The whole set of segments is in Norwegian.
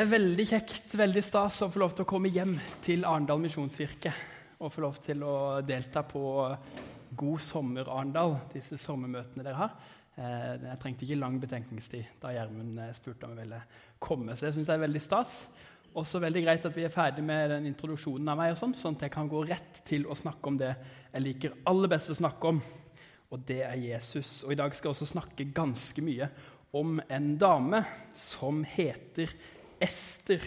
Det er veldig kjekt, veldig stas å få lov til å komme hjem til Arendal misjonskirke. Og få lov til å delta på God sommer Arendal, disse sommermøtene dere har. Eh, jeg trengte ikke lang betenkningstid da Gjermund eh, spurte om jeg ville komme. Så det syns jeg er veldig stas. Også veldig greit at vi er ferdig med den introduksjonen av meg, og sånn, sånn at jeg kan gå rett til å snakke om det jeg liker aller best å snakke om, og det er Jesus. Og I dag skal jeg også snakke ganske mye om en dame som heter Jesus. Ester.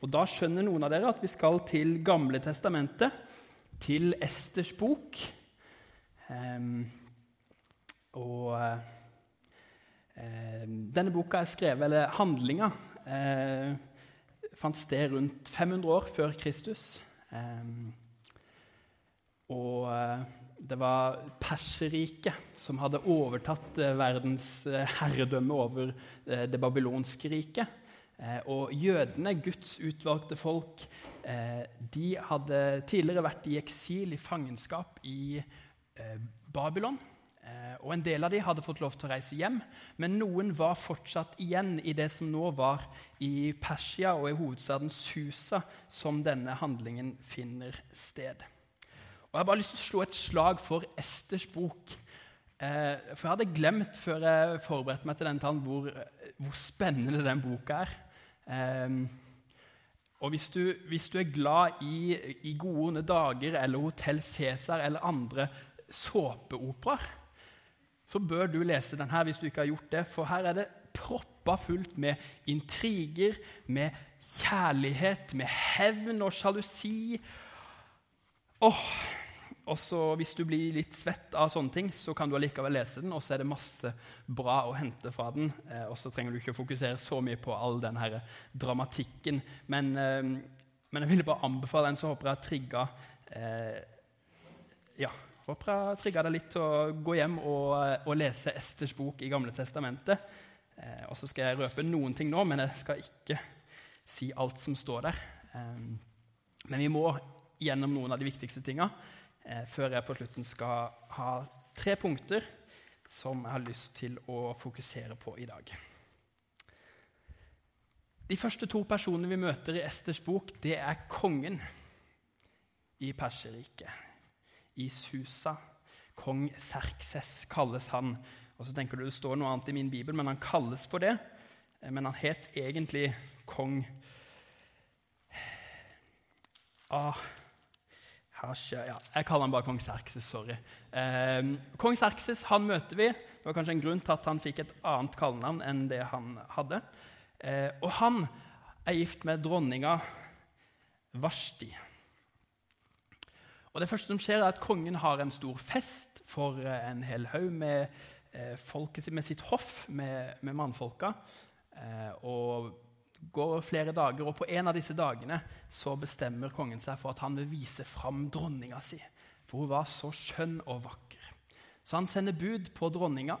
Og Da skjønner noen av dere at vi skal til Gamle testamentet, til Esters bok. Um, og um, denne boka er skrevet, eller handlinga, uh, fant sted rundt 500 år før Kristus. Um, og uh, det var Perserriket som hadde overtatt verdens herredømme over det babylonske riket. Eh, og jødene, Guds utvalgte folk, eh, de hadde tidligere vært i eksil, i fangenskap, i eh, Babylon. Og En del av dem hadde fått lov til å reise hjem, men noen var fortsatt igjen i det som nå var i Persia og i hovedstaden Susa, som denne handlingen finner sted. Og Jeg har bare lyst til å slå et slag for Esters bok. For jeg hadde glemt før jeg forberedte meg til denne talen, hvor, hvor spennende den boka er. Um, og hvis du, hvis du, er glad i, i Gode onde dager eller Hotell Cæsar eller andre såpeoperaer, så bør du lese den her hvis du ikke har gjort det. For her er det proppa fullt med intriger, med kjærlighet, med hevn og sjalusi. Åh, og så Hvis du blir litt svett av sånne ting, så kan du allikevel lese den, og så er det masse bra å hente fra den. Eh, og så trenger du ikke å fokusere så mye på all den dramatikken. Men, eh, men jeg ville bare anbefale den, så håper jeg har trigga eh, ja, håper jeg trigga deg litt til å gå hjem og, og lese Esters bok i Gamle Testamentet. Eh, og så skal jeg røpe noen ting nå, men jeg skal ikke si alt som står der. Eh, men vi må gjennom noen av de viktigste tinga eh, før jeg på slutten skal ha tre punkter som jeg har lyst til å fokusere på i dag. De første to personene vi møter i Esters bok, det er kongen i Perserriket, i Susa. Kong Serkses kalles han. Og så tenker du Det står noe annet i min bibel, men han kalles for det. Eh, men han het egentlig kong Ah, ja, jeg kaller han bare kong Serkses. Sorry. Eh, kong Serkses han møter vi. Det var kanskje en grunn til at han fikk et annet kallenavn enn det han hadde. Eh, og han er gift med dronninga Vashti. Og Det første som skjer, er at kongen har en stor fest for eh, en hel haug med, eh, med sitt hoff, med, med mannfolka. Eh, og går flere dager, og på en av disse dagene så bestemmer kongen seg for at han vil vise fram dronninga si. For hun var så skjønn og vakker. Så han sender bud på dronninga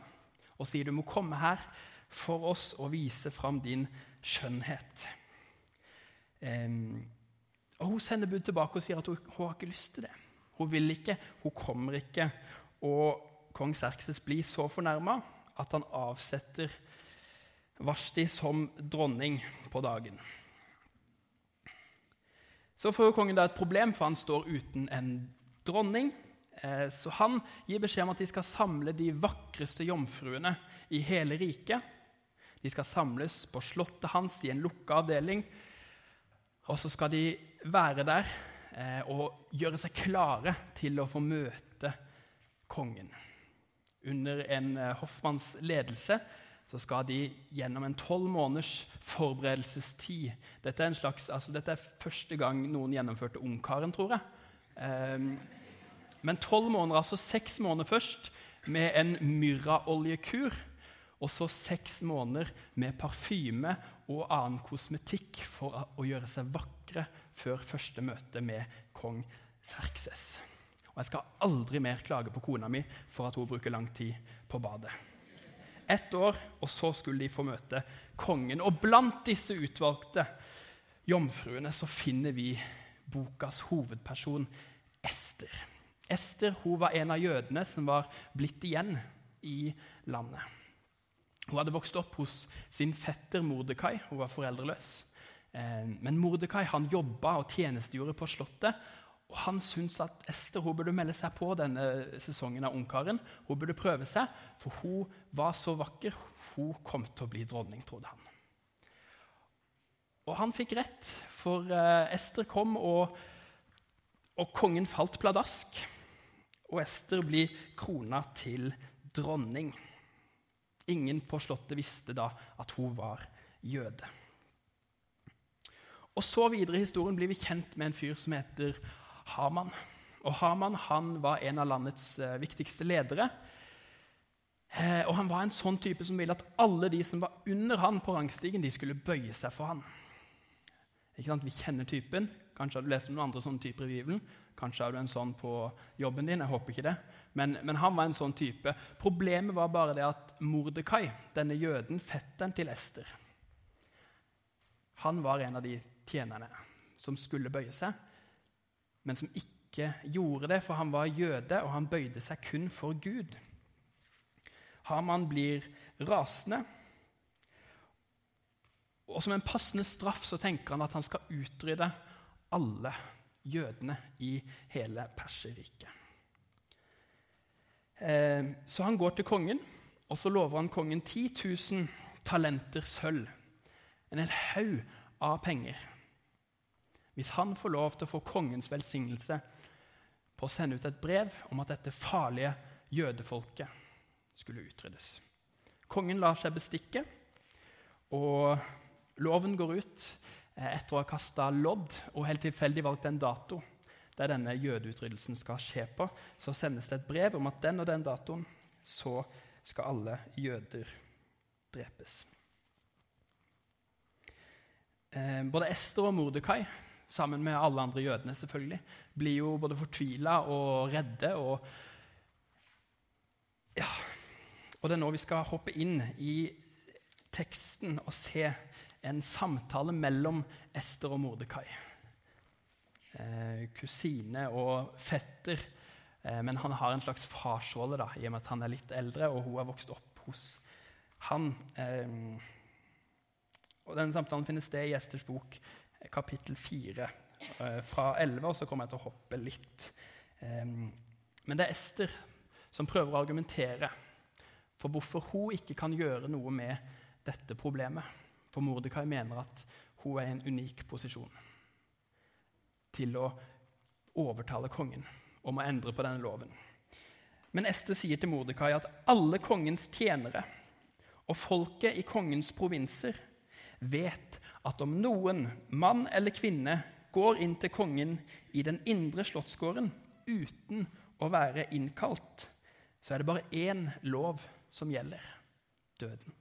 og sier du må komme her for oss og vise fram din skjønnhet. Um, og Hun sender bud tilbake og sier at hun, hun har ikke lyst til det. Hun vil ikke, hun kommer ikke. Og kong Serkses blir så fornærma at han avsetter Vashti som dronning på dagen. Så får jo kongen da et problem, for han står uten en dronning. Eh, så han gir beskjed om at de skal samle de vakreste jomfruene i hele riket. De skal samles på slottet hans i en lukka avdeling. Og så skal de være der eh, og gjøre seg klare til å få møte kongen. Under en eh, hoffmanns ledelse så skal de gjennom en tolv måneders forberedelsestid Dette er, slags, altså dette er første gang noen gjennomførte Ungkaren, tror jeg. Um, men tolv måneder, altså seks måneder først med en myrraoljekur. Og så seks måneder med parfyme og annen kosmetikk for å gjøre seg vakre før første møte med kong Serkses. Og jeg skal aldri mer klage på kona mi for at hun bruker lang tid på badet ett år, og så skulle de få møte kongen. Og blant disse utvalgte jomfruene så finner vi bokas hovedperson Ester. Ester hun var en av jødene som var blitt igjen i landet. Hun hadde vokst opp hos sin fetter Mordekai. Hun var foreldreløs. Eh, men Mordekai jobba og tjenestegjorde på Slottet. Og han syntes at Ester hun burde melde seg på denne sesongen av Ungkaren. Hun burde prøve seg, for hun var så vakker. Hun kom til å bli dronning, trodde han. Og han fikk rett, for eh, Ester kom, og, og kongen falt pladask. Og Ester blir krona til dronning. Ingen på Slottet visste da at hun var jøde. Og så videre i historien blir vi kjent med en fyr som heter Haman. Og Haman han var en av landets eh, viktigste ledere. Eh, og Han var en sånn type som ville at alle de som var under han på rangstigen, de skulle bøye seg for han. Ikke sant? Vi kjenner typen. Kanskje har du lest om noen andre sånne typer i Bibelen. Kanskje har du en sånn på jobben din. Jeg håper ikke det. Men, men, han var en sånn type. Problemet var bare det at Mordekai, denne jøden, fetteren til Ester, han var en av de tjenerne som skulle bøye seg, men som ikke gjorde det, for han var jøde, og han bøyde seg kun for Gud. Haman blir rasende, og som en passende straff så tenker han at han skal utrydde alle jødene i hele Perserriket. Eh, så han går til kongen, og så lover han kongen 10 000 talenter sølv. En hel haug av penger. Hvis han får lov til å få kongens velsignelse på å sende ut et brev om at dette farlige jødefolket skulle utryddes. Kongen lar seg bestikke, og loven går ut etter å ha kasta lodd og helt tilfeldig valgt en dato der denne jødeutryddelsen skal skje på, så sendes det et brev om at den og den datoen så skal alle jøder drepes. Eh, både Ester og Mordekai, sammen med alle andre jødene, selvfølgelig, blir jo både fortvila og redde. Og, ja, og det er nå vi skal hoppe inn i teksten og se en samtale mellom Ester og Mordekai eh, kusine og fetter. Eh, men han har en slags farsrolle da, i og med at han er litt eldre, og hun har vokst opp hos han. Eh, og Denne samtalen finner sted i Esters bok, kapittel 4, eh, fra 11. Og så kommer jeg til å hoppe litt. Men det er Ester som prøver å argumentere for hvorfor hun ikke kan gjøre noe med dette problemet. For Mordekai mener at hun er i en unik posisjon til å overtale kongen om å endre på denne loven. Men Ester sier til Mordekai at alle kongens tjenere og folket i kongens provinser vet at om noen, mann eller kvinne, går inn til kongen i den indre slottsgården uten å være innkalt, så er det bare én lov som gjelder døden.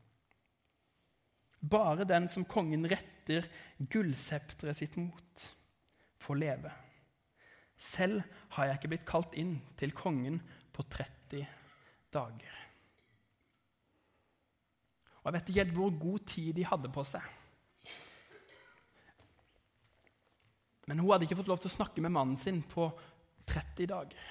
Bare den som kongen retter gullsepteret sitt mot får leve. Selv har jeg ikke blitt kalt inn til kongen på 30 dager. Og Jeg vet ikke helt hvor god tid de hadde på seg. Men hun hadde ikke fått lov til å snakke med mannen sin på 30 dager.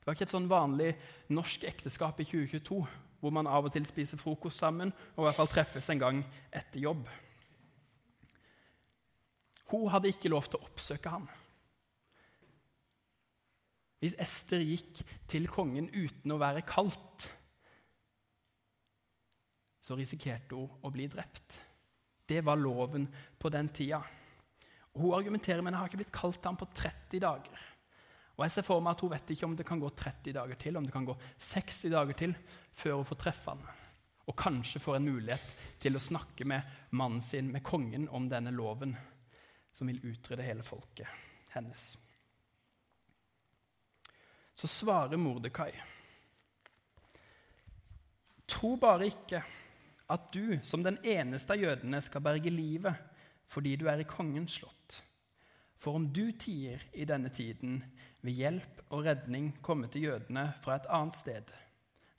Det var ikke et sånn vanlig norsk ekteskap i 2022 hvor man av og til spiser frokost sammen og i hvert fall treffes en gang etter jobb. Hun hadde ikke lov til å oppsøke ham. Hvis Ester gikk til kongen uten å være kalt, så risikerte hun å bli drept. Det var loven på den tida. Hun argumenterer men jeg har ikke blitt kalt til ham på 30 dager. Og jeg ser for meg at Hun vet ikke om det kan gå 30 dager til, om det kan gå 60 dager til før hun får treffe ham. Og kanskje får en mulighet til å snakke med mannen sin, med kongen, om denne loven som vil utrydde hele folket hennes. Så svarer Mordekai. Tro bare ikke at du som den eneste av jødene skal berge livet fordi du er i kongens slott. For om du tier i denne tiden, vil hjelp og redning komme til jødene fra et annet sted,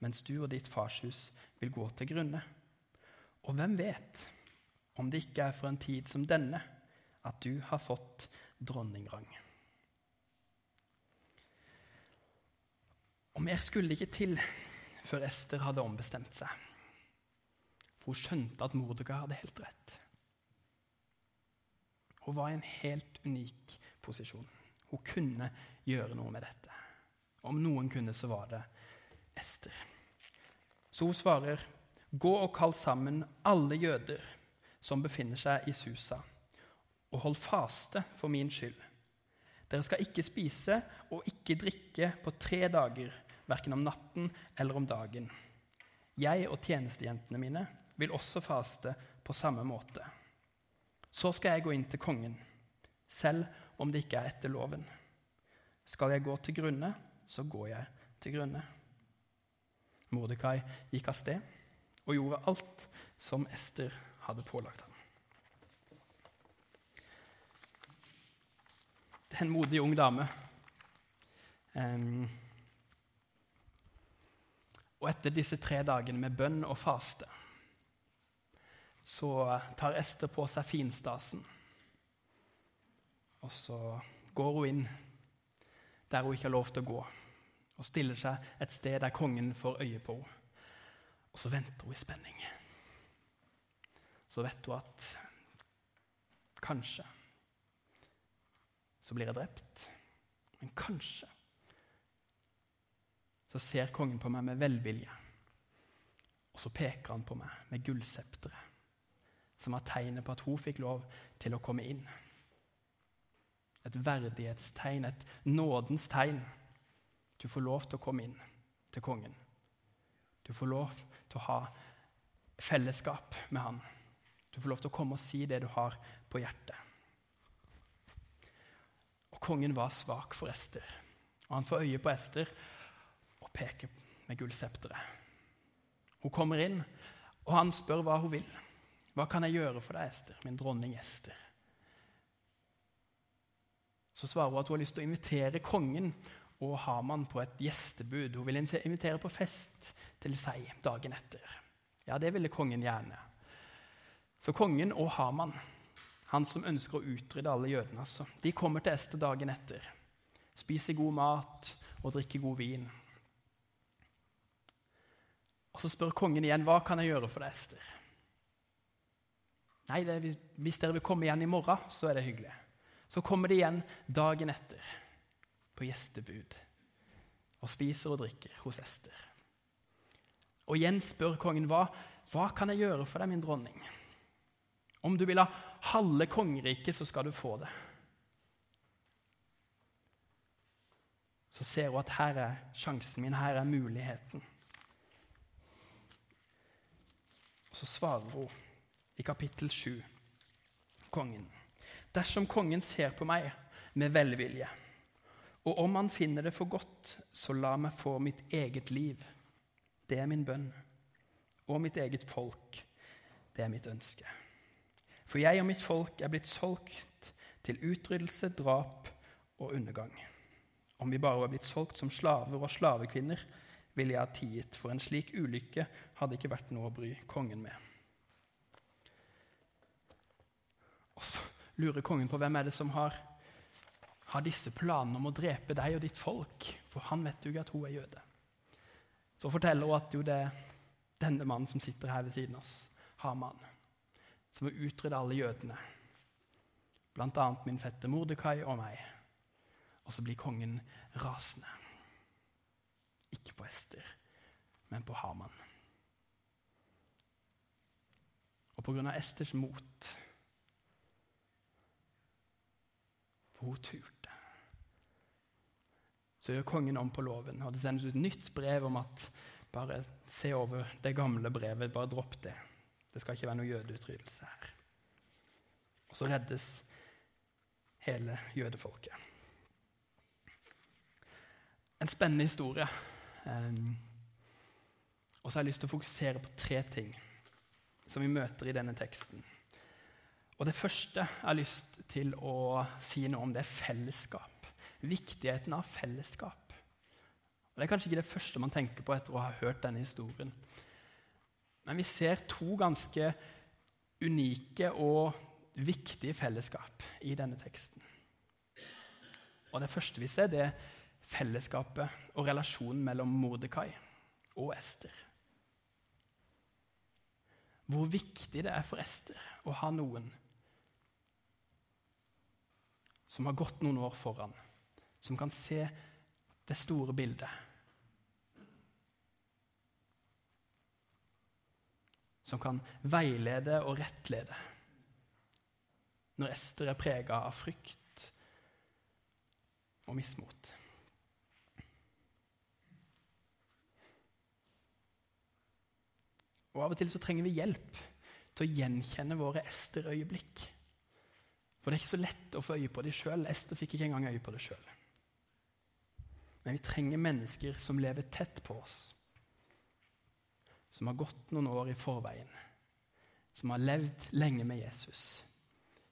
mens du og ditt farshus vil gå til grunne. Og hvem vet om det ikke er for en tid som denne at du har fått dronningrang. Og mer skulle ikke til før Ester hadde ombestemt seg. For hun skjønte at Mordekai hadde helt rett. Hun var i en helt unik posisjon. Hun kunne gjøre noe med dette. Om noen kunne, så var det Ester. Så hun svarer, 'Gå og kall sammen alle jøder som befinner seg i Susa, og hold faste for min skyld.' Dere skal ikke spise og ikke drikke på tre dager, verken om natten eller om dagen. Jeg og tjenestejentene mine vil også faste på samme måte. Så skal jeg gå inn til kongen, selv om det ikke er etter loven. Skal jeg gå til grunne, så går jeg til grunne. Mordekai gikk av sted og gjorde alt som Ester hadde pålagt ham. Det er en modig ung dame. Um, og etter disse tre dagene med bønn og faste så tar Ester på seg finstasen. Og så går hun inn der hun ikke har lov til å gå, og stiller seg et sted der kongen får øye på henne. Og så venter hun i spenning. Så vet hun at kanskje så blir jeg drept. Men kanskje så ser kongen på meg med velvilje. Og så peker han på meg med gullsepteret, som var tegnet på at hun fikk lov til å komme inn. Et verdighetstegn, et nådens tegn. Du får lov til å komme inn til kongen. Du får lov til å ha fellesskap med han. Du får lov til å komme og si det du har på hjertet. Og Kongen var svak for Ester, og han får øye på Ester og peker med gullsepteret. Hun kommer inn, og han spør hva hun vil. Hva kan jeg gjøre for deg, Ester, min dronning Ester? Så svarer hun at hun har lyst til å invitere kongen og Haman på et gjestebud. Hun vil invitere på fest til seg dagen etter. Ja, det ville kongen gjerne. Så kongen og Haman, han som ønsker å utrydde alle jødene, altså, de kommer til Ester dagen etter. Spiser god mat og drikker god vin. Og Så spør kongen igjen hva kan jeg gjøre for deg, Ester. Nei, det, Hvis dere vil komme igjen i morgen, så er det hyggelig. Så kommer de igjen dagen etter på gjestebud og spiser og drikker hos Ester. Og igjen spør kongen hva, hva kan jeg gjøre for deg, min dronning. Om du vil ha halve kongeriket, så skal du få det. Så ser hun at her er sjansen min, her er muligheten. Og så svarer hun i kapittel 7, kongen. Dersom kongen ser på meg med velvilje, og om han finner det for godt, så la meg få mitt eget liv. Det er min bønn. Og mitt eget folk. Det er mitt ønske. For jeg og mitt folk er blitt solgt til utryddelse, drap og undergang. Om vi bare var blitt solgt som slaver og slavekvinner, ville jeg ha tiet, for en slik ulykke hadde ikke vært noe å bry kongen med. Og så lurer kongen på hvem er det som har, har disse planene om å drepe deg og ditt folk. For han vet jo ikke at hun er jøde. Så forteller hun at jo det er denne mannen som sitter her ved siden av oss, Haman, som vil utrydde alle jødene. Blant annet min fette Mordekai og meg. Og så blir kongen rasende. Ikke på Ester, men på Haman. Og på grunn av Esters mot For hun turte. Så gjør kongen om på loven, og det sendes ut nytt brev om at bare se over det gamle brevet, bare dropp det. Det skal ikke være noe jødeutryddelse her. Og så reddes hele jødefolket. En spennende historie. Um, og så har jeg lyst til å fokusere på tre ting som vi møter i denne teksten. Og Det første jeg har lyst til å si noe om, det er fellesskap. Viktigheten av fellesskap. Og Det er kanskje ikke det første man tenker på etter å ha hørt denne historien. Men vi ser to ganske unike og viktige fellesskap i denne teksten. Og Det første vi ser, det er fellesskapet og relasjonen mellom Mordekai og Ester. Hvor viktig det er for Ester å ha noen som har gått noen år foran, som kan se det store bildet. Som kan veilede og rettlede når Ester er prega av frykt og mismot. Og Av og til så trenger vi hjelp til å gjenkjenne våre Ester-øyeblikk. For det er ikke så lett å få øye på dem sjøl. Ester fikk ikke engang øye på det sjøl. Men vi trenger mennesker som lever tett på oss. Som har gått noen år i forveien. Som har levd lenge med Jesus.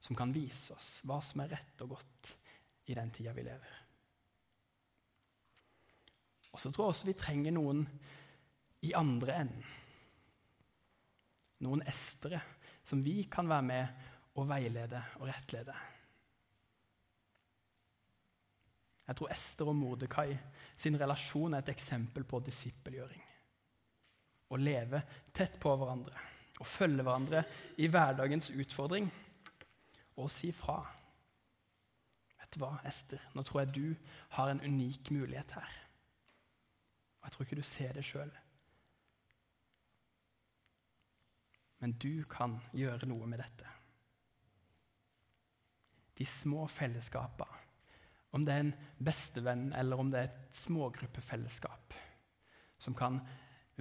Som kan vise oss hva som er rett og godt i den tida vi lever. Og så tror jeg også vi trenger noen i andre enden noen estere som vi kan være med og veilede og rettlede. Jeg tror Ester og Mordekai sin relasjon er et eksempel på disippelgjøring. Å leve tett på hverandre og følge hverandre i hverdagens utfordring og si fra. Vet du hva, Ester? Nå tror jeg du har en unik mulighet her. Og jeg tror ikke du ser det sjøl. Men du kan gjøre noe med dette. De små fellesskapene, om det er en bestevenn eller om det er et smågruppefellesskap, som kan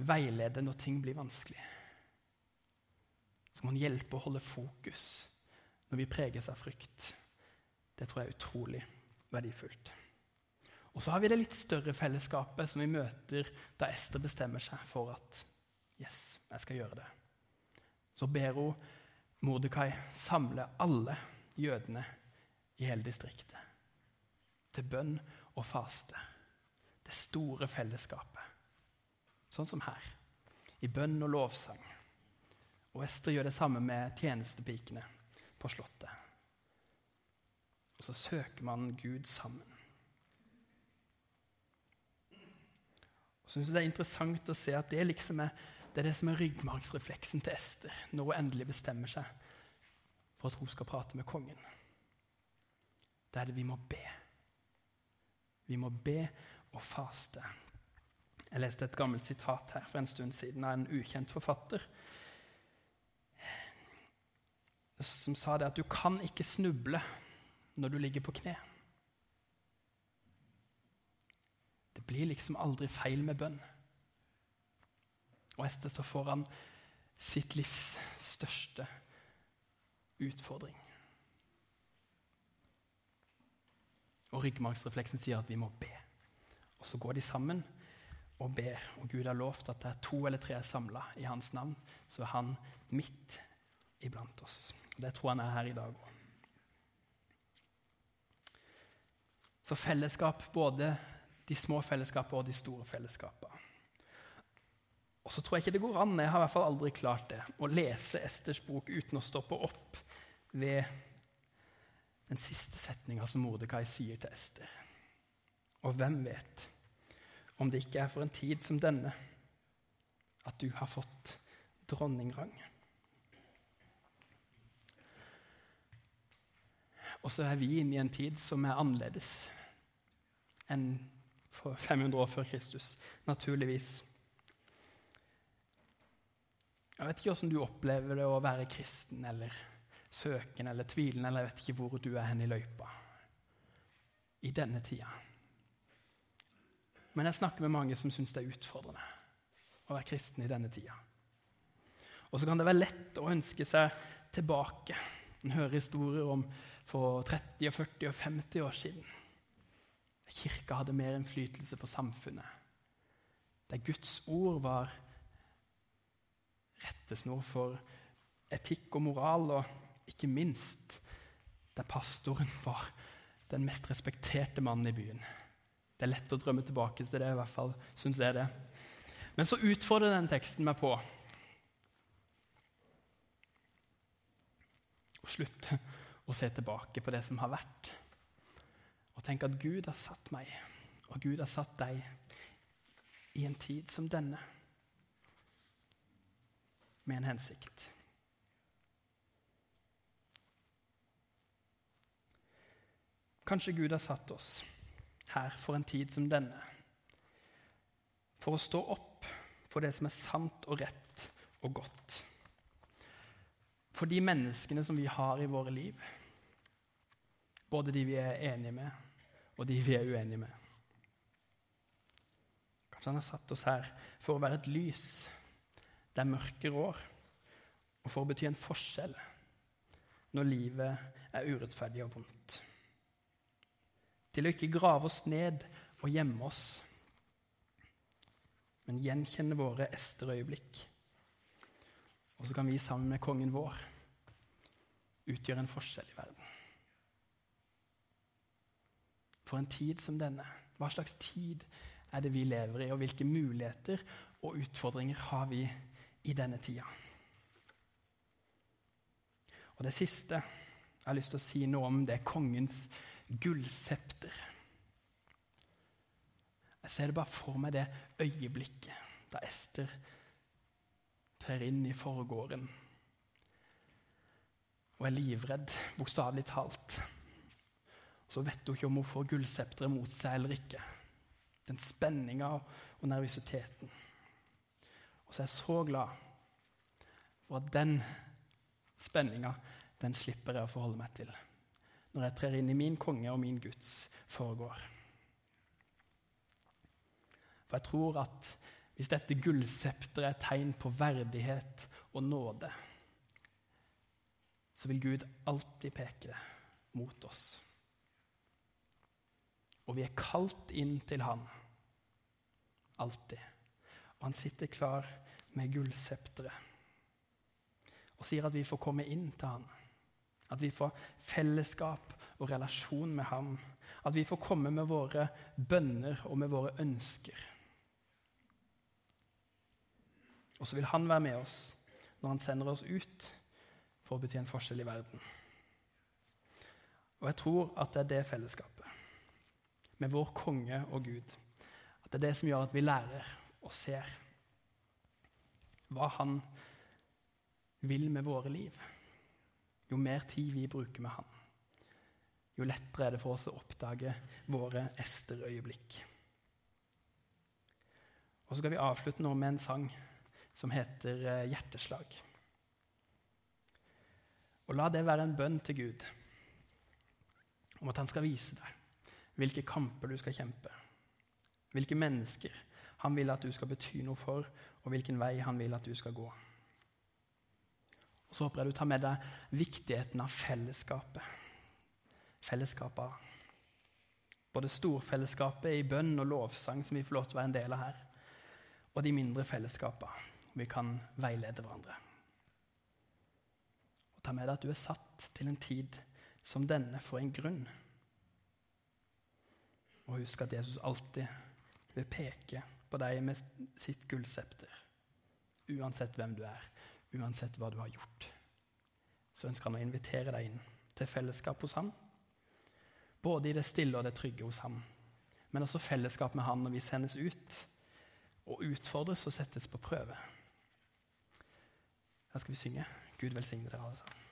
veilede når ting blir vanskelig. Som kan hjelpe å holde fokus når vi preges av frykt. Det tror jeg er utrolig verdifullt. Og så har vi det litt større fellesskapet som vi møter da Ester bestemmer seg for at yes, jeg skal gjøre det så ber hun Mordekai samle alle jødene i hele distriktet til bønn og faste. Det store fellesskapet. Sånn som her. I bønn og lovsang. Og Ester gjør det samme med tjenestepikene på Slottet. Og så søker man Gud sammen. Og synes Det er interessant å se at det liksom er det er det som er ryggmargsrefleksen til Ester når hun endelig bestemmer seg for at hun skal prate med kongen. Det er det vi må be. Vi må be og faste. Jeg leste et gammelt sitat her for en stund siden av en ukjent forfatter som sa det at du kan ikke snuble når du ligger på kne. Det blir liksom aldri feil med bønn. Og Ester står foran sitt livs største utfordring. Og ryggmargsrefleksen sier at vi må be. Og så går de sammen og ber. Og Gud har lovt at det er to eller tre er samla i hans navn, så er han midt iblant oss. Og Det tror han er her i dag òg. Så fellesskap, både de små fellesskapene og de store fellesskapene. Og så tror jeg ikke det går an, jeg har i hvert fall aldri klart det, å lese Esters bok uten å stoppe opp ved den siste setninga som Mordekai sier til Ester. Og hvem vet om det ikke er for en tid som denne at du har fått dronningrang? Og så er vi inne i en tid som er annerledes enn for 500 år før Kristus, naturligvis. Jeg vet ikke hvordan du opplever det å være kristen eller søken eller tvilen eller jeg vet ikke hvor du er hen i løypa i denne tida. Men jeg snakker med mange som syns det er utfordrende å være kristen i denne tida. Og så kan det være lett å ønske seg tilbake. En hører historier om for 30, 40 og 50 år siden. Kirka hadde mer innflytelse på samfunnet. Der Guds ord var rettesnor for etikk og moral, og ikke minst der pastoren var den mest respekterte mannen i byen. Det er lett å drømme tilbake til det, i hvert fall syns jeg det. Men så utfordrer den teksten meg på å slutte å se tilbake på det som har vært, og tenke at Gud har satt meg, og Gud har satt deg, i en tid som denne med en hensikt. Kanskje Gud har satt oss her for en tid som denne. For å stå opp for det som er sant og rett og godt. For de menneskene som vi har i våre liv. Både de vi er enige med, og de vi er uenige med. Kanskje han har satt oss her for å være et lys der mørket rår, og for å bety en forskjell når livet er urettferdig og vondt. Til å ikke grave oss ned og gjemme oss, men gjenkjenne våre Ester-øyeblikk. Og så kan vi sammen med kongen vår utgjøre en forskjell i verden. For en tid som denne. Hva slags tid er det vi lever i, og hvilke muligheter og utfordringer har vi i denne tida? Og det siste jeg har lyst til å si noe om, det er kongens gullsepter. Jeg ser det bare for meg det øyeblikket da Ester trer inn i forgården og er livredd, bokstavelig talt. Så vet hun ikke om hun får gullsepteret mot seg eller ikke. Den spenninga og nervøsiteten. Og så er jeg så glad for at den spenninga den slipper jeg å forholde meg til når jeg trer inn i min konge og min Guds foregår. For jeg tror at hvis dette gullsepteret er tegn på verdighet og nåde, så vil Gud alltid peke det mot oss. Og vi er kalt inn til Han. Alltid. Og han sitter klar med gullsepteret og sier at vi får komme inn til Han. At vi får fellesskap og relasjon med ham. At vi får komme med våre bønner og med våre ønsker. Og så vil han være med oss når han sender oss ut for å bety en forskjell i verden. Og jeg tror at det er det fellesskapet, med vår konge og Gud, at det er det som gjør at vi lærer og ser hva han vil med våre liv. Jo mer tid vi bruker med han, jo lettere er det for oss å oppdage våre Ester-øyeblikk. Og så skal vi avslutte nå med en sang som heter eh, 'Hjerteslag'. Og la det være en bønn til Gud om at han skal vise deg hvilke kamper du skal kjempe, hvilke mennesker han vil at du skal bety noe for, og hvilken vei han vil at du skal gå. Og Så håper jeg du tar med deg viktigheten av fellesskapet. Fellesskapet Både storfellesskapet i bønn og lovsang, som vi får lov til å være en del av her, og de mindre fellesskapene vi kan veilede hverandre. Og Ta med deg at du er satt til en tid som denne for en grunn. Og husk at Jesus alltid vil peke på deg med sitt gullsepter. Uansett hvem du er, uansett hva du har gjort. Så ønsker han å invitere deg inn til fellesskap hos ham. Både i det stille og det trygge hos ham, men også fellesskap med ham når vi sendes ut og utfordres og settes på prøve. Her skal vi synge. Gud velsigne dere sammen.